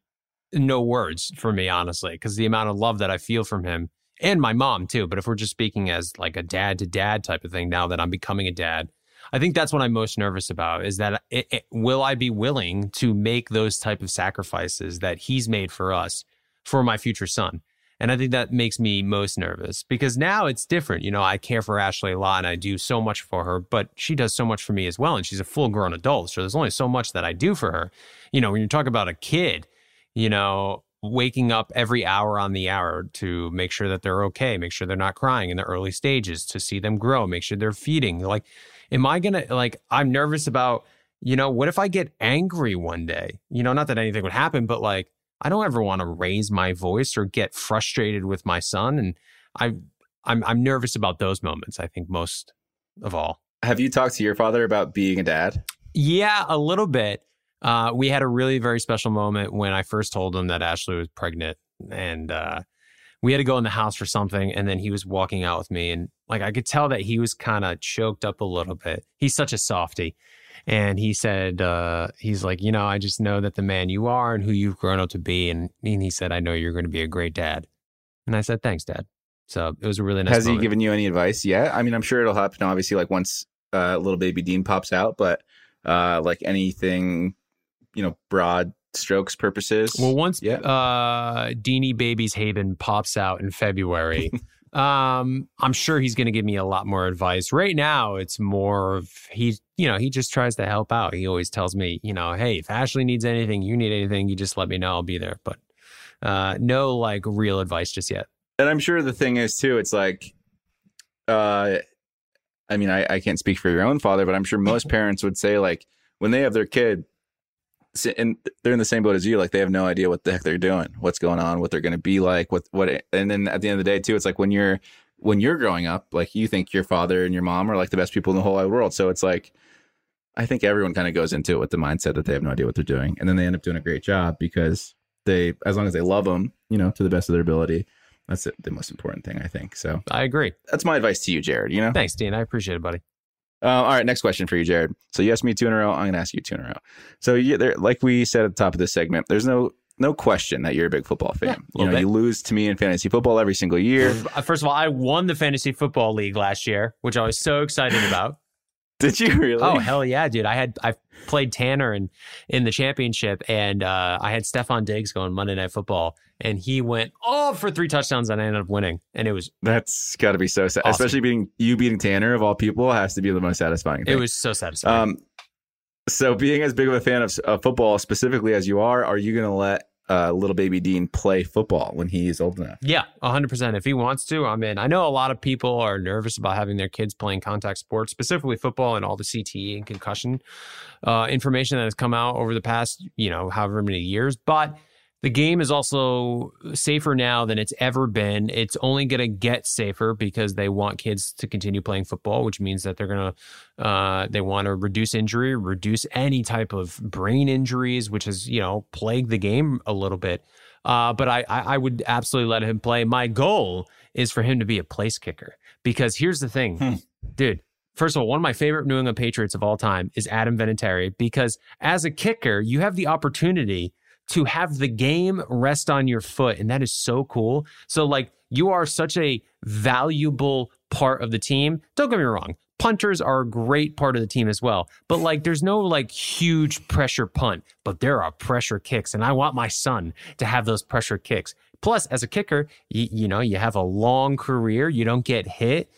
no words for me, honestly, because the amount of love that I feel from him and my mom too. But if we're just speaking as like a dad to dad type of thing, now that I'm becoming a dad, I think that's what I'm most nervous about is that it, it- will I be willing to make those type of sacrifices that he's made for us for my future son? And I think that makes me most nervous because now it's different. You know, I care for Ashley a lot and I do so much for her, but she does so much for me as well. And she's a full grown adult. So there's only so much that I do for her. You know, when you talk about a kid, you know, waking up every hour on the hour to make sure that they're okay, make sure they're not crying in the early stages, to see them grow, make sure they're feeding. Like, am I gonna like I'm nervous about, you know, what if I get angry one day? You know, not that anything would happen, but like I don't ever want to raise my voice or get frustrated with my son. And I I'm I'm nervous about those moments, I think most of all. Have you talked to your father about being a dad? Yeah, a little bit. Uh, we had a really very special moment when I first told him that Ashley was pregnant, and uh, we had to go in the house for something. And then he was walking out with me, and like I could tell that he was kind of choked up a little bit. He's such a softy, and he said, uh, "He's like, you know, I just know that the man you are and who you've grown up to be." And, and he said, "I know you're going to be a great dad." And I said, "Thanks, Dad." So it was a really nice. Has he given you any advice yet? I mean, I'm sure it'll happen obviously like once uh, little baby Dean pops out, but uh, like anything, you know, broad strokes purposes. Well, once yeah. uh, Deanie Baby's Haven pops out in February, um, I'm sure he's going to give me a lot more advice. Right now, it's more of he, you know, he just tries to help out. He always tells me, you know, hey, if Ashley needs anything, you need anything, you just let me know. I'll be there. But uh, no, like real advice just yet. and I'm sure the thing is too, it's like, uh, I mean, I, I can't speak for your own father, but I'm sure most parents would say like when they have their kid, and they're in the same boat as you, like they have no idea what the heck they're doing, what's going on, what they're going to be like, what what, and then at the end of the day too, it's like when you're when you're growing up, like you think your father and your mom are like the best people in the whole wide world, so it's like. I think everyone kind of goes into it with the mindset that they have no idea what they're doing, and then they end up doing a great job because they, as long as they love them, you know, to the best of their ability, that's the most important thing, I think. So I agree. That's my advice to you, Jared. You know, Thanks, Dean. I appreciate it, buddy. Uh, all right, next question for you, Jared. So you asked me two in a row. I'm going to ask you two in a row. So you, there, like we said at the top of this segment, there's no no question that you're a big football fan. you know, bit. you lose to me in fantasy football every single year. First of all, I won the fantasy football league last year, which I was so excited about. Did you really? Oh hell yeah, dude! I had I played Tanner in in the championship, and uh, I had Stefon Diggs going Monday Night Football, and he went all for three touchdowns, and I ended up winning, and it was That's got to be so sad. Awesome. Especially being you beating Tanner of all people has to be the most satisfying. it was so satisfying. Um, so being as big of a fan of, of football specifically as you are, are you going to let uh, little baby Dean play football when he's old enough? Yeah, 100%. If he wants to, I'm in. I know a lot of people are nervous about having their kids playing contact sports, specifically football and all the CTE and concussion uh, information that has come out over the past, you know, however many years. But The game is also safer now than it's ever been. It's only going to get safer because they want kids to continue playing football, which means that they're going to uh, they want to reduce injury, reduce any type of brain injuries, which has you know plagued the game a little bit. Uh, but I, I would absolutely let him play. My goal is for him to be a place kicker because here's the thing, Hmm. dude. First of all, one of my favorite New England Patriots of all time is Adam Vinatieri because as a kicker, you have the opportunity to have the game rest on your foot. And that is so cool. So, like, you are such a valuable part of the team. Don't get me wrong. Punters are a great part of the team as well. But, like, there's no like huge pressure punt, but there are pressure kicks. And I want my son to have those pressure kicks. Plus, as a kicker, you, you know, you have a long career, you don't get hit.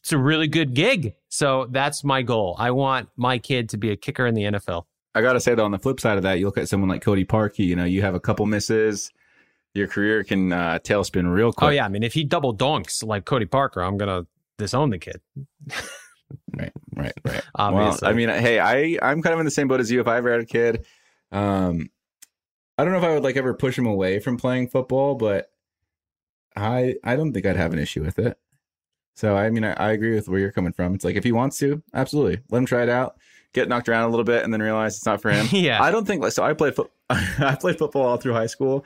It's a really good gig. So, that's my goal. I want my kid to be a kicker in the NFL. I gotta say though, on the flip side of that, you look at someone like Cody Parkey. You know, you have a couple misses, your career can uh, tailspin real quick. Oh yeah, I mean, if he double donks like Cody Parkey, I'm gonna disown the kid. right, right, right. Well, I mean, hey, I I'm kind of in the same boat as you. If I ever had a kid, um, I don't know if I would like ever push him away from playing football, but I I don't think I'd have an issue with it. So I mean, I, I agree with where you're coming from. It's like if he wants to, absolutely, let him try it out, get knocked around a little bit, and then realize it's not for him. Yeah. I don't think so. I played foot. I played football all through high school.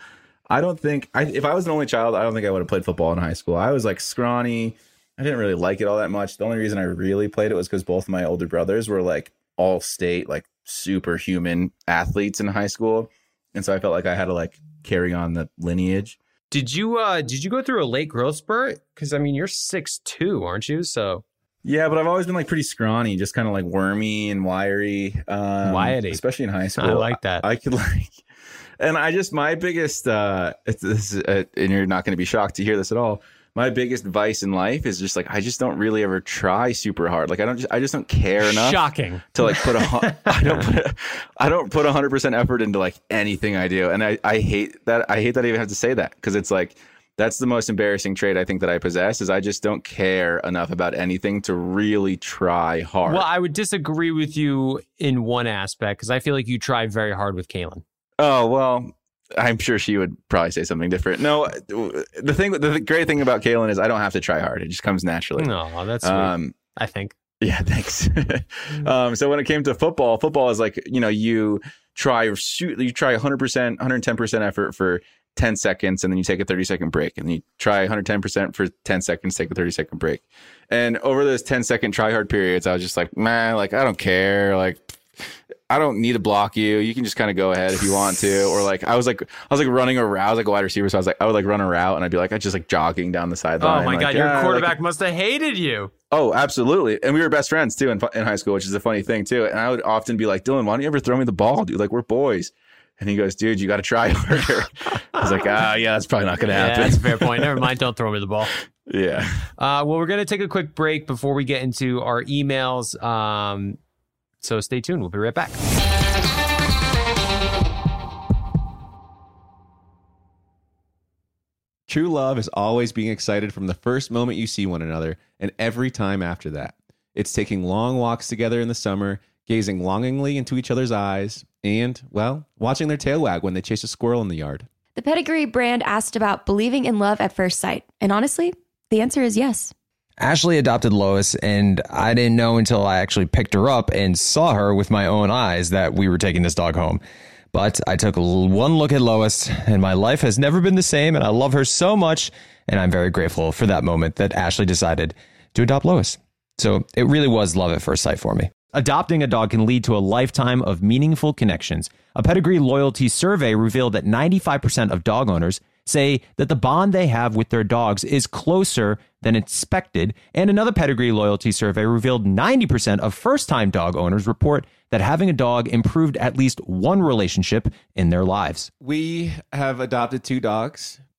I don't think I, if I was an only child, I don't think I would have played football in high school. I was like scrawny. I didn't really like it all that much. The only reason I really played it was because both of my older brothers were like all state, like superhuman athletes in high school, and so I felt like I had to like carry on the lineage. Did you uh did you go through a late growth spurt? Because I mean, you're six two, aren't you? So Yeah, but I've always been like pretty scrawny, just kind of like wormy and wiry. Um, Wiry. especially in high school. I like that. I, could like, and I just my biggest. uh it's, this uh, and you're not going to be shocked to hear this at all. My biggest vice in life is just like I just don't really ever try super hard. Like I don't just I just don't care enough. Shocking. To like put a I don't put a, I don't put hundred percent effort into like anything I do, and I I hate that I hate that I even have to say that because it's like that's the most embarrassing trait I think that I possess is I just don't care enough about anything to really try hard. well, I would disagree with you in one aspect because I feel like you try very hard with Caelynn. Oh well, I'm sure she would probably say something different. No, the thing, the great thing about Caelynn is I don't have to try hard; it just comes naturally. No, that's um, I think. yeah, thanks. um, so when it came to football, football is like you know you try shoot, you try 100 percent, 110 percent effort for 10 seconds, and then you take a 30 second break, and you try 110 percent for 10 seconds, take a 30 second break. And over those 10 second try hard periods, I was just like, man, like I don't care, like I don't need to block you. You can just kind of go ahead if you want to. Or like I was like I was like running a route. I was like a wide receiver, so I was like I would like run a route and I'd be like I just like jogging down the sideline. Oh my like, god, your yeah, like- quarterback must have hated you. oh, absolutely. And we were best friends too in, in high school, which is a funny thing too. And I would often be like, Dylan, why don't you ever throw me the ball, dude? Like we're boys. And he goes, dude, you got to try harder. I was like, ah, yeah, that's probably not going to Yeah, happen. that's a fair point. Never mind. Don't throw me the ball. yeah. Uh, well, we're going to take a quick break before we get into our emails. Um, so stay tuned. We'll be right back. True love is always being excited from the first moment you see one another and every time after that. It's taking long walks together in the summer, gazing longingly into each other's eyes, and, well, watching their tail wag when they chase a squirrel in the yard. The Pedigree brand asked about believing in love at first sight. And honestly, the answer is yes. Ashley adopted Lois, and I didn't know until I actually picked her up and saw her with my own eyes that we were taking this dog home. But I took one look at Lois, and my life has never been the same, and I love her so much. And I'm very grateful for that moment that Ashley decided to adopt Lois. So it really was love at first sight for me. Adopting a dog can lead to a lifetime of meaningful connections. A pedigree loyalty survey revealed that 95% of dog owners say that the bond they have with their dogs is closer than expected. And another pedigree loyalty survey revealed 90% of first time dog owners report that having a dog improved at least one relationship in their lives. We have adopted two dogs.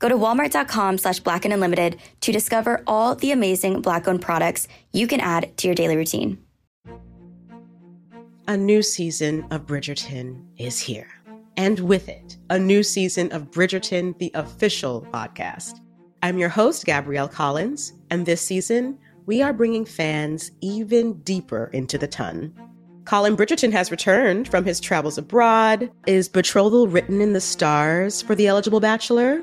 Go to walmart.com slash black and unlimited to discover all the amazing black owned products you can add to your daily routine. A new season of Bridgerton is here. And with it, a new season of Bridgerton, the official podcast. I'm your host, Gabrielle Collins, and this season, we are bringing fans even deeper into the ton. Colin Bridgerton has returned from his travels abroad. Is betrothal written in the stars for the eligible bachelor?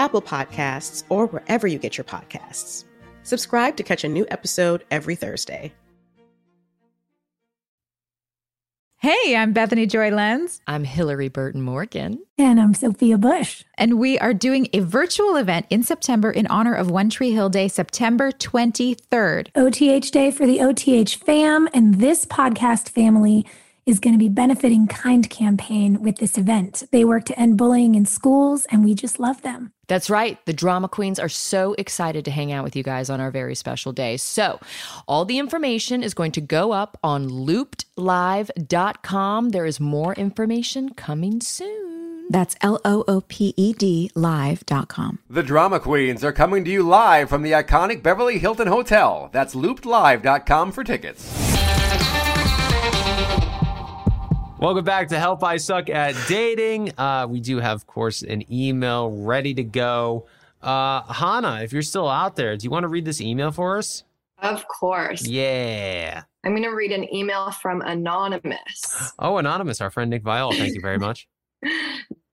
Apple Podcasts, or wherever you get your podcasts. Subscribe to catch a new episode every Thursday. Hey, I'm Bethany Joy Lenz. I'm Hilarie Burton Morgan. And I'm Sophia Bush. And we are doing a virtual event in September in honor of One Tree Hill Day, September 23rd. OTH Day for the OTH fam. And this podcast family is going to be benefiting Kind Campaign with this event. They work to end bullying in schools, and we just love them. That's right. The drama queens are so excited to hang out with you guys on our very special day. So, all the information is going to go up on loopedlive.com. There is more information coming soon. That's L O O P E D live.com. The Drama Queens are coming to you live from the iconic Beverly Hilton Hotel. That's loopedlive.com for tickets. Welcome back to Help I Suck at Dating. Uh, we do have, of course, an email ready to go. Uh, Hannah, if you're still out there, do you want to read this email for us? Of course. Yeah. I'm going to read an email from Anonymous. Oh, Anonymous, our friend Nick Viall. Thank you very much.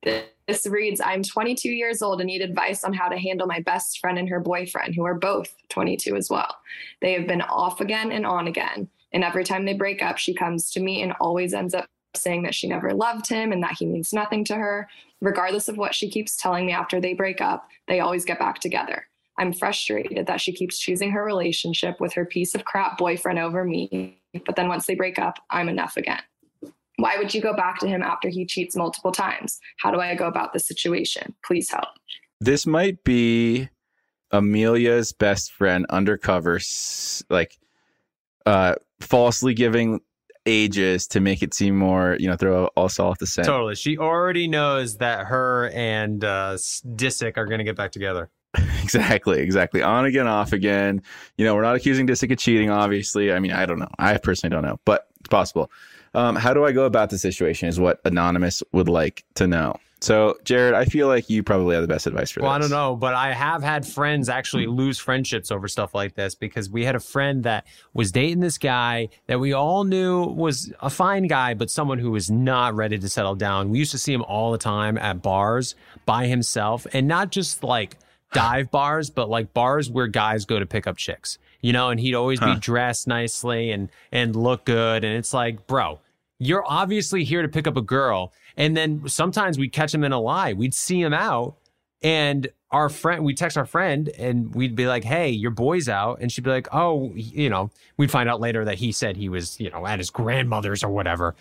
This reads I'm 22 years old and need advice on how to handle my best friend and her boyfriend, who are both 22 as well. They have been off again and on again. And every time they break up, she comes to me and always ends up saying that she never loved him and that he means nothing to her. Regardless of what she keeps telling me after they break up, they always get back together. I'm frustrated that she keeps choosing her relationship with her piece of crap boyfriend over me. But then once they break up, I'm enough again. Why would you go back to him after he cheats multiple times? How do I go about this situation? Please help. This might be Amelia's best friend undercover, like uh, falsely giving ages to make it seem more, you know, throw us off the scent. Totally. She already knows that her and uh, Disick are going to get back together. exactly, exactly. On again, off again. You know, we're not accusing Disick of cheating, obviously. I mean, I don't know. I personally don't know, but it's possible. Um, how do I go about the situation is what Anonymous would like to know. So, Jared, I feel like you probably have the best advice for this. well, this. I don't know, but I have had friends actually lose friendships over stuff like this because we had a friend that was dating this guy that we all knew was a fine guy, but someone who was not ready to settle down. We used to see him all the time at bars by himself and not just like dive bars, but like bars where guys go to pick up chicks, you know, and he'd always Huh. be dressed nicely and, and look good. And it's like, bro, You're obviously here to pick up a girl. And then sometimes we'd catch him in a lie. We'd see him out and our friend, we'd text our friend and we'd be like, hey, your boy's out. And she'd be like, oh, you know, we'd find out later that he said he was, you know, at his grandmother's or whatever.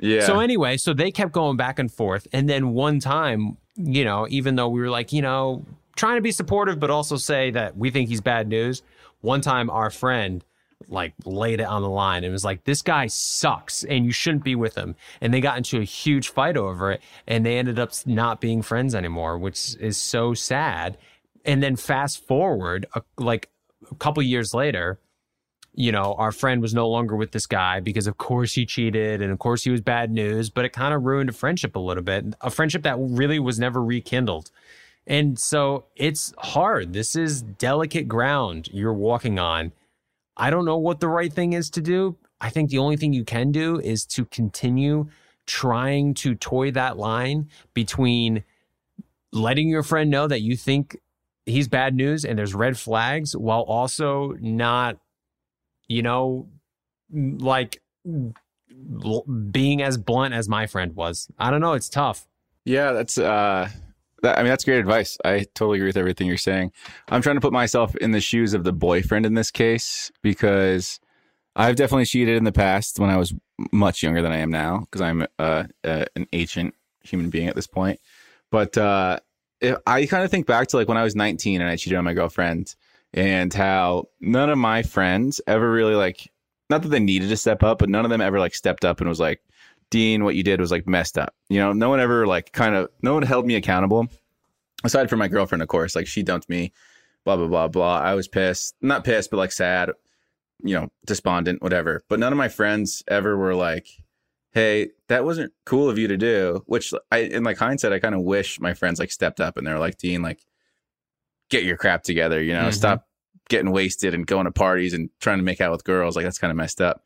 Yeah. So anyway, so they kept going back and forth. And then one time, you know, even though we were like, you know, trying to be supportive, but also say that we think he's bad news, one time our friend like laid it on the line and was like, this guy sucks and you shouldn't be with him. And they got into a huge fight over it and they ended up not being friends anymore, which is so sad. And then fast forward, a, like a couple years later, you know, our friend was no longer with this guy because, of course, he cheated and, of course, he was bad news, but it kind of ruined a friendship a little bit, a friendship that really was never rekindled. And so it's hard. This is delicate ground you're walking on. I don't know what the right thing is to do. I think the only thing you can do is to continue trying to toy that line between letting your friend know that you think he's bad news and there's red flags while also not, you know, like being as blunt as my friend was. I don't know. It's tough. Yeah, that's uh that, I mean that's great advice. I totally agree with everything you're saying. I'm trying to put myself in the shoes of the boyfriend in this case because I've definitely cheated in the past when I was much younger than I am now because I'm uh, uh, an ancient human being at this point. But uh, if, I kind of think back to like when I was 19 and I cheated on my girlfriend and how none of my friends ever really like not that they needed to step up, but none of them ever like stepped up and was like, Dean, what you did was like messed up. You know, no one ever like kind of no one held me accountable. Aside from my girlfriend, of course, like she dumped me, blah blah blah blah. I was pissed, not pissed, but like sad, you know, despondent, whatever. But none of my friends ever were like, "Hey, that wasn't cool of you to do." Which I, in like hindsight, I kind of wish my friends like stepped up and they're like, "Dean, like, get your crap together. You know, Mhm. stop getting wasted and going to parties and trying to make out with girls. Like that's kind of messed up."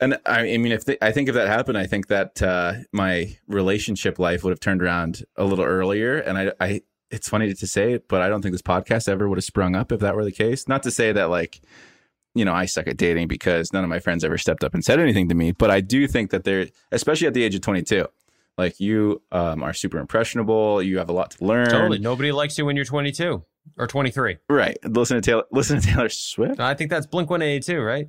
And I, I mean, if they, I think if that happened, I think that uh, my relationship life would have turned around a little earlier. And I, I, it's funny to say it, but I don't think this podcast ever would have sprung up if that were the case. Not to say that like, you know, I suck at dating because none of my friends ever stepped up and said anything to me. But I do think that they're, especially at the age of 22, like you um, are super impressionable. You have a lot to learn. Totally. Nobody likes you when you're 22 or 23. Right. Listen to Taylor. Listen to Taylor Swift. I think that's Blink 182, right?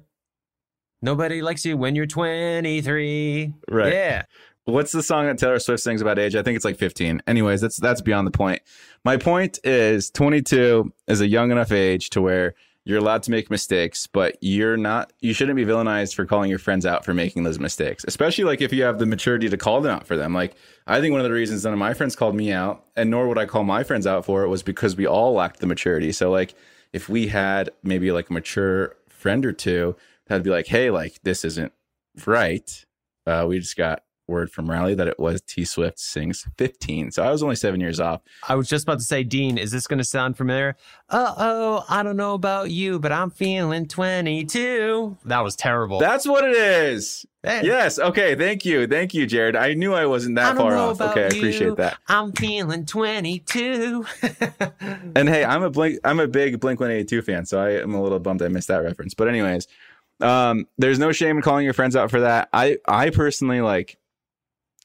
Nobody likes you when you're 23. Right. Yeah. What's the song that Taylor Swift sings about age? I think it's like 15. Anyways, that's that's beyond the point. My point is 22 is a young enough age to where you're allowed to make mistakes, but you're not you shouldn't be villainized for calling your friends out for making those mistakes. Especially like if you have the maturity to call them out for them. Like I think one of the reasons none of my friends called me out, and nor would I call my friends out for it, was because we all lacked the maturity. So like if we had maybe like a mature friend or two that'd be like, hey, like this isn't right. Uh, we just got word from Rally that it was T Swift sings 15. So I was only seven years off. I was just about to say, Dean, is this going to sound familiar? Uh oh, I don't know about you, but I'm feeling 22. That was terrible. That's what it is. Hey. Yes. Okay. Thank you. Thank you, Jared. I knew I wasn't that don't far off. Okay. I you. appreciate that. I'm feeling 22. And hey, I'm a blink. I'm a big Blink 182 fan, so I am a little bummed I missed that reference. But anyways, um, there's no shame in calling your friends out for that. I I personally like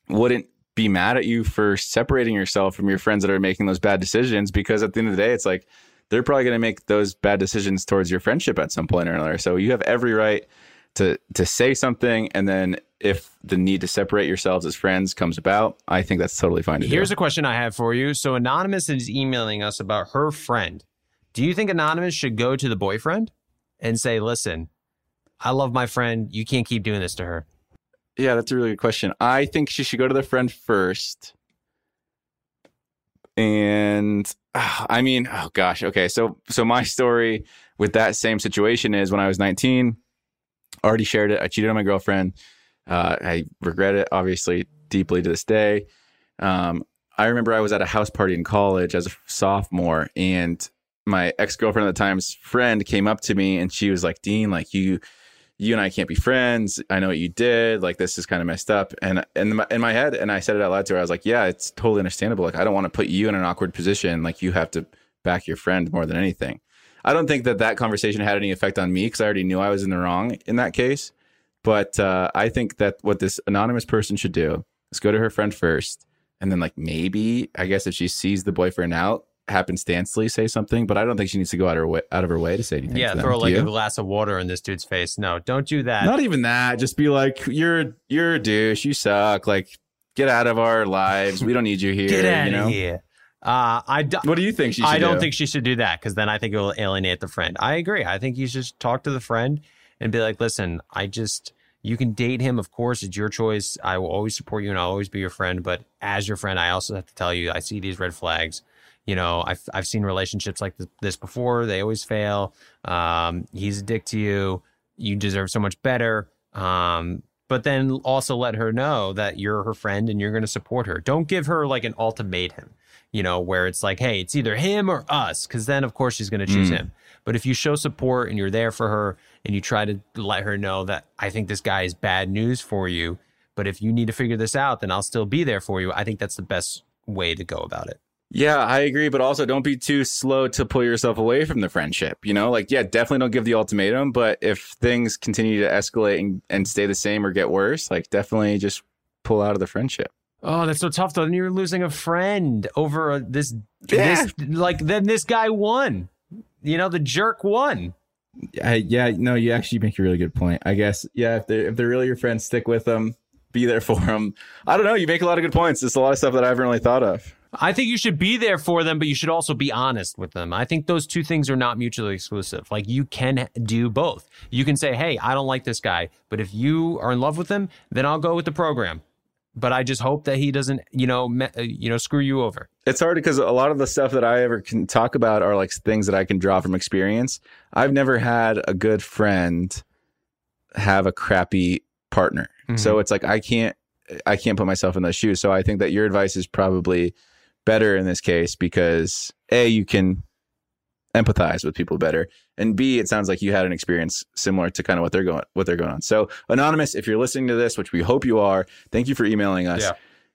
wouldn't be mad at you for separating yourself from your friends that are making those bad decisions because at the end of the day, it's like they're probably going to make those bad decisions towards your friendship at some point or another. So you have every right to to say something, and then if the need to separate yourselves as friends comes about, I think that's totally fine to Here's do. a question I have for you. So, Anonymous is emailing us about her friend. Do you think Anonymous should go to the boyfriend and say, listen, I love my friend. You can't keep doing this to her? Yeah, that's a really good question. I think she should go to the friend first. And I mean, oh gosh, okay. So so my story with that same situation is when I was 19, already shared it. I cheated on my girlfriend. Uh, I regret it, obviously, deeply to this day. Um, I remember I was at a house party in college as a sophomore, and my ex girlfriend at the time's friend came up to me and she was like, "Dean, like you, you and I can't be friends. I know what you did. Like this is kind of messed up." And in my, in my head, and I said it out loud to her. I was like, "Yeah, it's totally understandable. Like I don't want to put you in an awkward position. Like you have to back your friend more than anything." I don't think that that conversation had any effect on me because I already knew I was in the wrong in that case. But uh, I think that what this anonymous person should do is go to her friend first, and then like maybe I guess if she sees the boyfriend out, happenstancely say something. But I don't think she needs to go out of her way, out of her way to say anything. Yeah, throw like a glass of water in this dude's face. No, don't do that. Not even that. Just be like, you're you're a douche. You suck. Like, get out of our lives. We don't need you here. Get out you know? of here. Uh, I do, What do you think she should I don't do? think she should do that because then I think it will alienate the friend. I agree. I think you should talk to the friend and be like, listen, I just, you can date him. Of course, it's your choice. I will always support you and I'll always be your friend. But as your friend, I also have to tell you, I see these red flags. You know, I've, I've seen relationships like this, this before. They always fail. Um, he's a dick to you. You deserve so much better. Um, but then also let her know that you're her friend and you're going to support her. Don't give her like an ultimatum, you know, where it's like, hey, it's either him or us, because then of course she's going to choose Mm. him. But if you show support and you're there for her and you try to let her know that I think this guy is bad news for you, but if you need to figure this out, then I'll still be there for you. I think that's the best way to go about it. Yeah, I agree, but also don't be too slow to pull yourself away from the friendship. You know, like yeah, definitely don't give the ultimatum, but if things continue to escalate and, and stay the same or get worse, like definitely just pull out of the friendship. Oh, that's so tough though. Then you're losing a friend over a, this, Yeah. this, like then this guy won. You know, the jerk won. I, yeah, no, you actually make a really good point. I guess yeah, if they're if they're really your friends, stick with them, be there for them. I don't know. You make a lot of good points. There's a lot of stuff that I haven't really thought of. I think you should be there for them, but you should also be honest with them. I think those two things are not mutually exclusive. Like you can do both. You can say, "Hey, I don't like this guy," but if you are in love with him, then I'll go with the program. But I just hope that he doesn't, you know, me, uh, you know, screw you over. It's hard because a lot of the stuff that I ever can talk about are like things that I can draw from experience. I've never had a good friend have a crappy partner. So it's like I can't I can't put myself in those shoes. So I think that your advice is probably better in this case because A, you can empathize with people better. And B, it sounds like you had an experience similar to kind of what they're going what they're going on. So anonymous, if you're listening to this, which we hope you are, thank you for emailing us Yeah.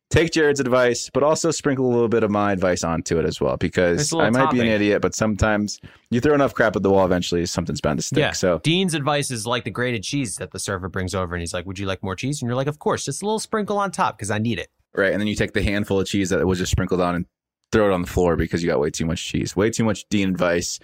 take Jared's advice, but also sprinkle a little bit of my advice onto it as well, because I might be an idiot, but sometimes you throw enough crap at the wall, eventually something's bound to stick. Yeah. So Dean's advice is like the grated cheese that the server brings over, and he's like, "Would you like more cheese?" And you're like, "Of course, just a little sprinkle on top because I need it." Right, and then you take the handful of cheese that was just sprinkled on and throw it on the floor because you got way too much cheese. Way too much Dean advice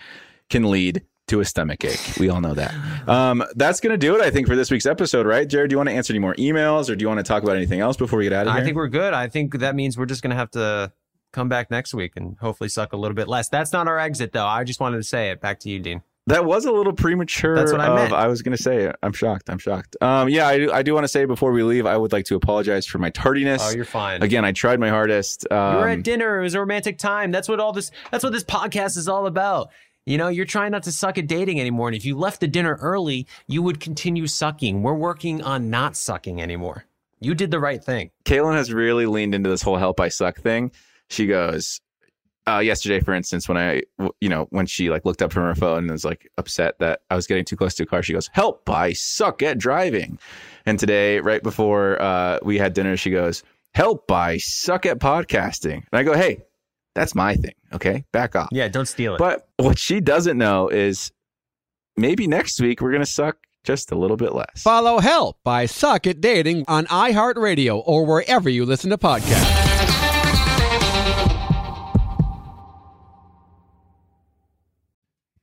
can lead to a stomach ache. We all know that. Um, that's gonna do it, I think, for this week's episode, right? Jared, do you want to answer any more emails, or do you want to talk about anything else before we get out of here? I think we're good. I think that means we're just gonna have to come back next week and hopefully suck a little bit less. That's not our exit, though. I just wanted to say it. Back to you, Dean. That was a little premature. That's what I of- meant. I was going to say. I'm shocked. I'm shocked. Um, yeah, I do, I do want to say before we leave, I would like to apologize for my tardiness. Oh, you're fine. Again, I tried my hardest. Um, you were at dinner. It was a romantic time. That's what all this. That's what this podcast is all about. You know, you're trying not to suck at dating anymore. And if you left the dinner early, you would continue sucking. We're working on not sucking anymore. You did the right thing. Caelynn has really leaned into this whole help I suck thing. She goes, uh, yesterday, for instance, when I, you know, when she like looked up from her phone and was like upset that I was getting too close to a car, she goes, "Help! I suck at driving." And today, right before uh, we had dinner, she goes, "Help! I suck at podcasting." And I go, "Hey, that's my thing. Okay, back off." Yeah, don't steal it. But what she doesn't know is maybe next week we're gonna suck just a little bit less. Follow Help I Suck at Dating on iHeartRadio or wherever you listen to podcasts.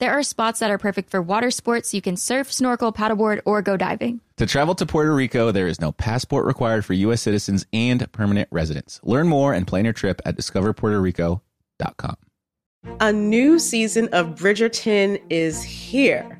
There are spots that are perfect for water sports. You can surf, snorkel, paddleboard, or go diving. To travel to Puerto Rico, there is no passport required for U.S. citizens and permanent residents. Learn more and plan your trip at discoverpuertorico.com. A new season of Bridgerton is here.